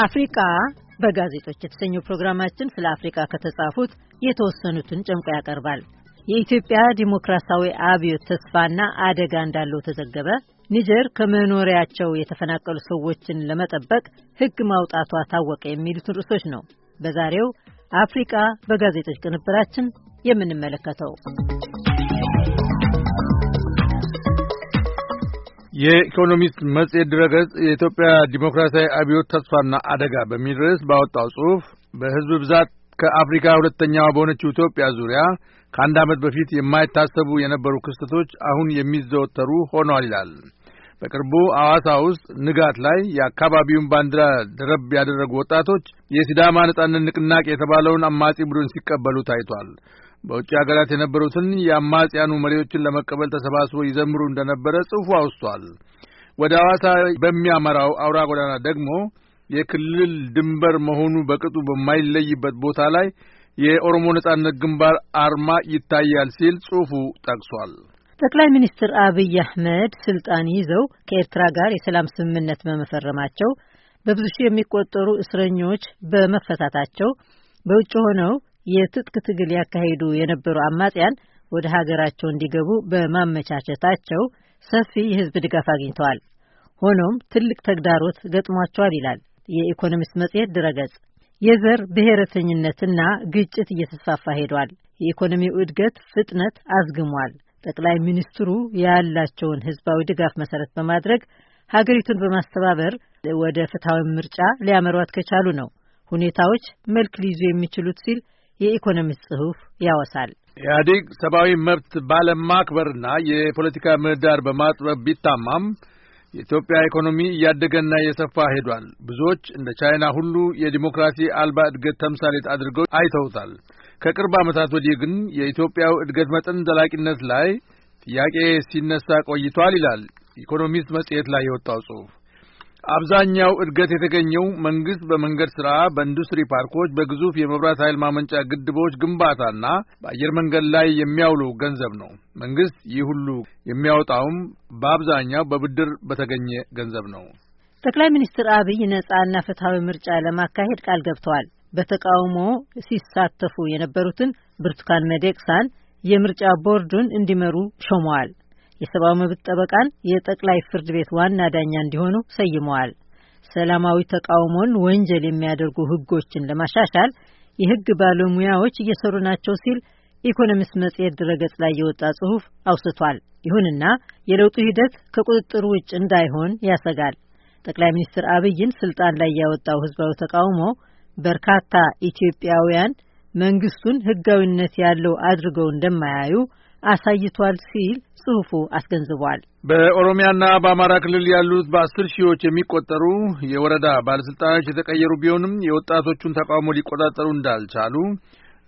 አፍሪቃ በጋዜጦች የተሰኘው ፕሮግራማችን ስለ አፍሪካ ከተጻፉት የተወሰኑትን ጨምቆ ያቀርባል። የኢትዮጵያ ዲሞክራሲያዊ አብዮት ተስፋና አደጋ እንዳለው ተዘገበ፣ ኒጀር ከመኖሪያቸው የተፈናቀሉ ሰዎችን ለመጠበቅ ሕግ ማውጣቷ ታወቀ፣ የሚሉትን ርዕሶች ነው በዛሬው አፍሪቃ በጋዜጦች ቅንብራችን የምንመለከተው። የኢኮኖሚስት መጽሔት ድረገጽ የኢትዮጵያ ዲሞክራሲያዊ አብዮት ተስፋና አደጋ በሚል ርዕስ ባወጣው ጽሑፍ በሕዝብ ብዛት ከአፍሪካ ሁለተኛዋ በሆነችው ኢትዮጵያ ዙሪያ ከአንድ ዓመት በፊት የማይታሰቡ የነበሩ ክስተቶች አሁን የሚዘወተሩ ሆነዋል ይላል። በቅርቡ አዋሳ ውስጥ ንጋት ላይ የአካባቢውን ባንዲራ ደረብ ያደረጉ ወጣቶች የሲዳማ ነጻነት ንቅናቄ የተባለውን አማጺ ቡድን ሲቀበሉ ታይቷል። በውጭ ሀገራት የነበሩትን የአማጽያኑ መሪዎችን ለመቀበል ተሰባስበው ይዘምሩ እንደነበረ ጽሑፉ አውስቷል። ወደ አዋሳ በሚያመራው አውራ ጎዳና ደግሞ የክልል ድንበር መሆኑ በቅጡ በማይለይበት ቦታ ላይ የኦሮሞ ነጻነት ግንባር አርማ ይታያል ሲል ጽሑፉ ጠቅሷል። ጠቅላይ ሚኒስትር አብይ አህመድ ስልጣን ይዘው ከኤርትራ ጋር የሰላም ስምምነት በመፈረማቸው በብዙ ሺህ የሚቆጠሩ እስረኞች በመፈታታቸው በውጭ ሆነው የትጥቅ ትግል ያካሂዱ የነበሩ አማጽያን ወደ ሀገራቸው እንዲገቡ በማመቻቸታቸው ሰፊ የሕዝብ ድጋፍ አግኝተዋል። ሆኖም ትልቅ ተግዳሮት ገጥሟቸዋል ይላል የኢኮኖሚስት መጽሔት ድረገጽ። የዘር ብሔረተኝነትና ግጭት እየተስፋፋ ሄዷል። የኢኮኖሚው እድገት ፍጥነት አዝግሟል። ጠቅላይ ሚኒስትሩ ያላቸውን ሕዝባዊ ድጋፍ መሰረት በማድረግ ሀገሪቱን በማስተባበር ወደ ፍትሐዊ ምርጫ ሊያመሯት ከቻሉ ነው ሁኔታዎች መልክ ሊይዙ የሚችሉት ሲል የኢኮኖሚስት ጽሑፍ ያወሳል። ኢህአዴግ ሰብአዊ መብት ባለማክበርና የፖለቲካ ምህዳር በማጥበብ ቢታማም የኢትዮጵያ ኢኮኖሚ እያደገና እየሰፋ ሄዷል። ብዙዎች እንደ ቻይና ሁሉ የዲሞክራሲ አልባ እድገት ተምሳሌት አድርገው አይተውታል። ከቅርብ ዓመታት ወዲህ ግን የኢትዮጵያው እድገት መጠን ዘላቂነት ላይ ጥያቄ ሲነሳ ቆይቷል ይላል ኢኮኖሚስት መጽሔት ላይ የወጣው ጽሑፍ። አብዛኛው እድገት የተገኘው መንግስት በመንገድ ሥራ፣ በኢንዱስትሪ ፓርኮች፣ በግዙፍ የመብራት ኃይል ማመንጫ ግድቦች ግንባታና በአየር መንገድ ላይ የሚያውለው ገንዘብ ነው። መንግስት ይህ ሁሉ የሚያወጣውም በአብዛኛው በብድር በተገኘ ገንዘብ ነው። ጠቅላይ ሚኒስትር አብይ ነጻና ፍትሐዊ ምርጫ ለማካሄድ ቃል ገብተዋል። በተቃውሞ ሲሳተፉ የነበሩትን ብርቱካን ሚደቅሳን የምርጫ ቦርዱን እንዲመሩ ሾመዋል። የሰብአዊ መብት ጠበቃን የጠቅላይ ፍርድ ቤት ዋና ዳኛ እንዲሆኑ ሰይመዋል። ሰላማዊ ተቃውሞን ወንጀል የሚያደርጉ ሕጎችን ለማሻሻል የሕግ ባለሙያዎች እየሰሩ ናቸው ሲል ኢኮኖሚስት መጽሔት ድረገጽ ላይ የወጣ ጽሑፍ አውስቷል። ይሁንና የለውጡ ሂደት ከቁጥጥር ውጭ እንዳይሆን ያሰጋል። ጠቅላይ ሚኒስትር አብይን ስልጣን ላይ ያወጣው ሕዝባዊ ተቃውሞ በርካታ ኢትዮጵያውያን መንግስቱን ሕጋዊነት ያለው አድርገው እንደማያዩ አሳይቷል ሲል ጽሑፉ አስገንዝቧል። በኦሮሚያና በአማራ ክልል ያሉት በአስር ሺዎች የሚቆጠሩ የወረዳ ባለስልጣኖች የተቀየሩ ቢሆንም የወጣቶቹን ተቃውሞ ሊቆጣጠሩ እንዳልቻሉ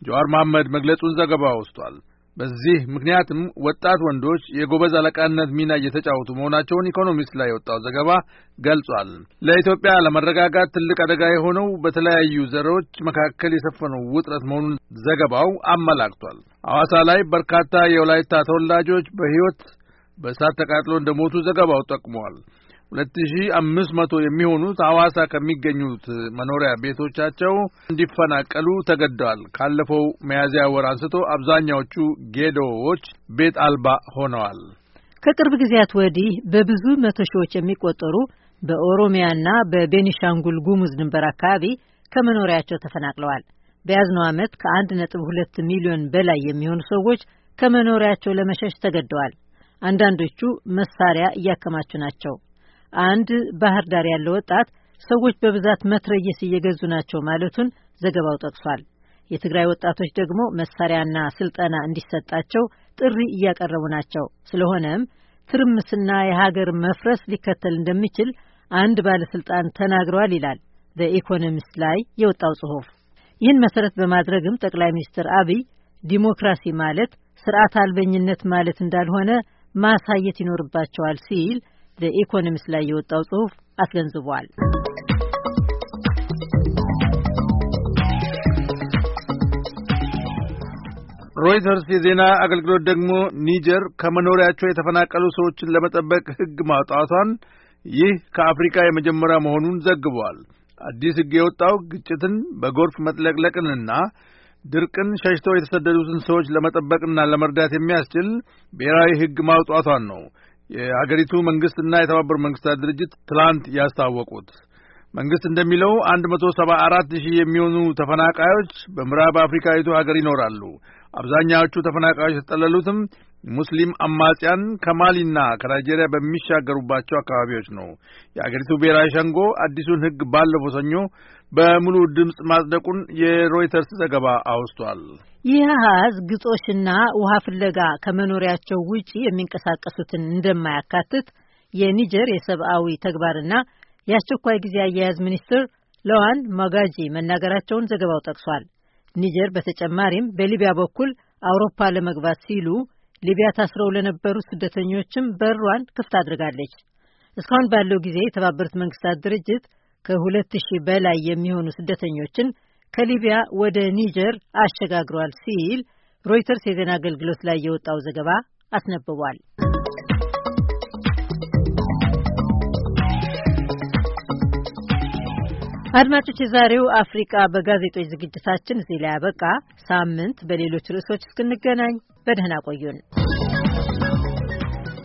ጀዋር መሐመድ መግለጹን ዘገባ ወስቷል። በዚህ ምክንያትም ወጣት ወንዶች የጎበዝ አለቃነት ሚና እየተጫወቱ መሆናቸውን ኢኮኖሚስት ላይ የወጣው ዘገባ ገልጿል። ለኢትዮጵያ ለመረጋጋት ትልቅ አደጋ የሆነው በተለያዩ ዘሮች መካከል የሰፈነው ውጥረት መሆኑን ዘገባው አመላክቷል። ሐዋሳ ላይ በርካታ የወላይታ ተወላጆች በሕይወት በእሳት ተቃጥሎ እንደሞቱ ዘገባው ጠቁመዋል። ሁለት ሺ አምስት መቶ የሚሆኑት ሐዋሳ ከሚገኙት መኖሪያ ቤቶቻቸው እንዲፈናቀሉ ተገደዋል። ካለፈው ሚያዝያ ወር አንስቶ አብዛኛዎቹ ጌዶዎች ቤት አልባ ሆነዋል። ከቅርብ ጊዜያት ወዲህ በብዙ መቶ ሺዎች የሚቆጠሩ በኦሮሚያና በቤኒሻንጉል ጉሙዝ ድንበር አካባቢ ከመኖሪያቸው ተፈናቅለዋል። በያዝነው ዓመት ከአንድ ነጥብ ሁለት ሚሊዮን በላይ የሚሆኑ ሰዎች ከመኖሪያቸው ለመሸሽ ተገደዋል። አንዳንዶቹ መሳሪያ እያከማቹ ናቸው። አንድ ባህር ዳር ያለ ወጣት ሰዎች በብዛት መትረየስ እየገዙ ናቸው ማለቱን ዘገባው ጠቅሷል። የትግራይ ወጣቶች ደግሞ መሳሪያና ስልጠና እንዲሰጣቸው ጥሪ እያቀረቡ ናቸው። ስለሆነም ትርምስና የሀገር መፍረስ ሊከተል እንደሚችል አንድ ባለስልጣን ተናግረዋል ይላል በኢኮኖሚስት ላይ የወጣው ጽሑፍ። ይህን መሰረት በማድረግም ጠቅላይ ሚኒስትር አብይ ዲሞክራሲ ማለት ስርዓት አልበኝነት ማለት እንዳልሆነ ማሳየት ይኖርባቸዋል ሲል በኢኮኖሚስት ላይ የወጣው ጽሑፍ አስገንዝቧል። ሮይተርስ የዜና አገልግሎት ደግሞ ኒጀር ከመኖሪያቸው የተፈናቀሉ ሰዎችን ለመጠበቅ ሕግ ማውጣቷን ይህ ከአፍሪካ የመጀመሪያ መሆኑን ዘግቧል። አዲስ ሕግ የወጣው ግጭትን፣ በጎርፍ መጥለቅለቅንና ድርቅን ሸሽተው የተሰደዱትን ሰዎች ለመጠበቅና ለመርዳት የሚያስችል ብሔራዊ ሕግ ማውጣቷን ነው የአገሪቱ መንግስትና የተባበሩት መንግስታት ድርጅት ትላንት ያስታወቁት። መንግስት እንደሚለው አንድ መቶ ሰባ አራት ሺህ የሚሆኑ ተፈናቃዮች በምዕራብ አፍሪካዊቱ ሀገር ይኖራሉ። አብዛኛዎቹ ተፈናቃዮች የተጠለሉትም ሙስሊም አማጽያን ከማሊና ከናይጄሪያ በሚሻገሩባቸው አካባቢዎች ነው። የአገሪቱ ብሔራዊ ሸንጎ አዲሱን ሕግ ባለፈው ሰኞ በሙሉ ድምፅ ማጽደቁን የሮይተርስ ዘገባ አውስቷል። ይህ አሃዝ ግጦሽና ውሃ ፍለጋ ከመኖሪያቸው ውጪ የሚንቀሳቀሱትን እንደማያካትት የኒጀር የሰብአዊ ተግባርና የአስቸኳይ ጊዜ አያያዝ ሚኒስትር ለዋን ማጋጂ መናገራቸውን ዘገባው ጠቅሷል። ኒጀር በተጨማሪም በሊቢያ በኩል አውሮፓ ለመግባት ሲሉ ሊቢያ ታስረው ለነበሩ ስደተኞችም በሯን ክፍት አድርጋለች። እስካሁን ባለው ጊዜ የተባበሩት መንግስታት ድርጅት ከሁለት ሺህ በላይ የሚሆኑ ስደተኞችን ከሊቢያ ወደ ኒጀር አሸጋግሯል ሲል ሮይተርስ የዜና አገልግሎት ላይ የወጣው ዘገባ አስነብቧል። አድማጮች፣ የዛሬው አፍሪቃ በጋዜጦች ዝግጅታችን እዚህ ላይ ያበቃ። ሳምንት በሌሎች ርዕሶች እስክንገናኝ በደህና ቆዩን።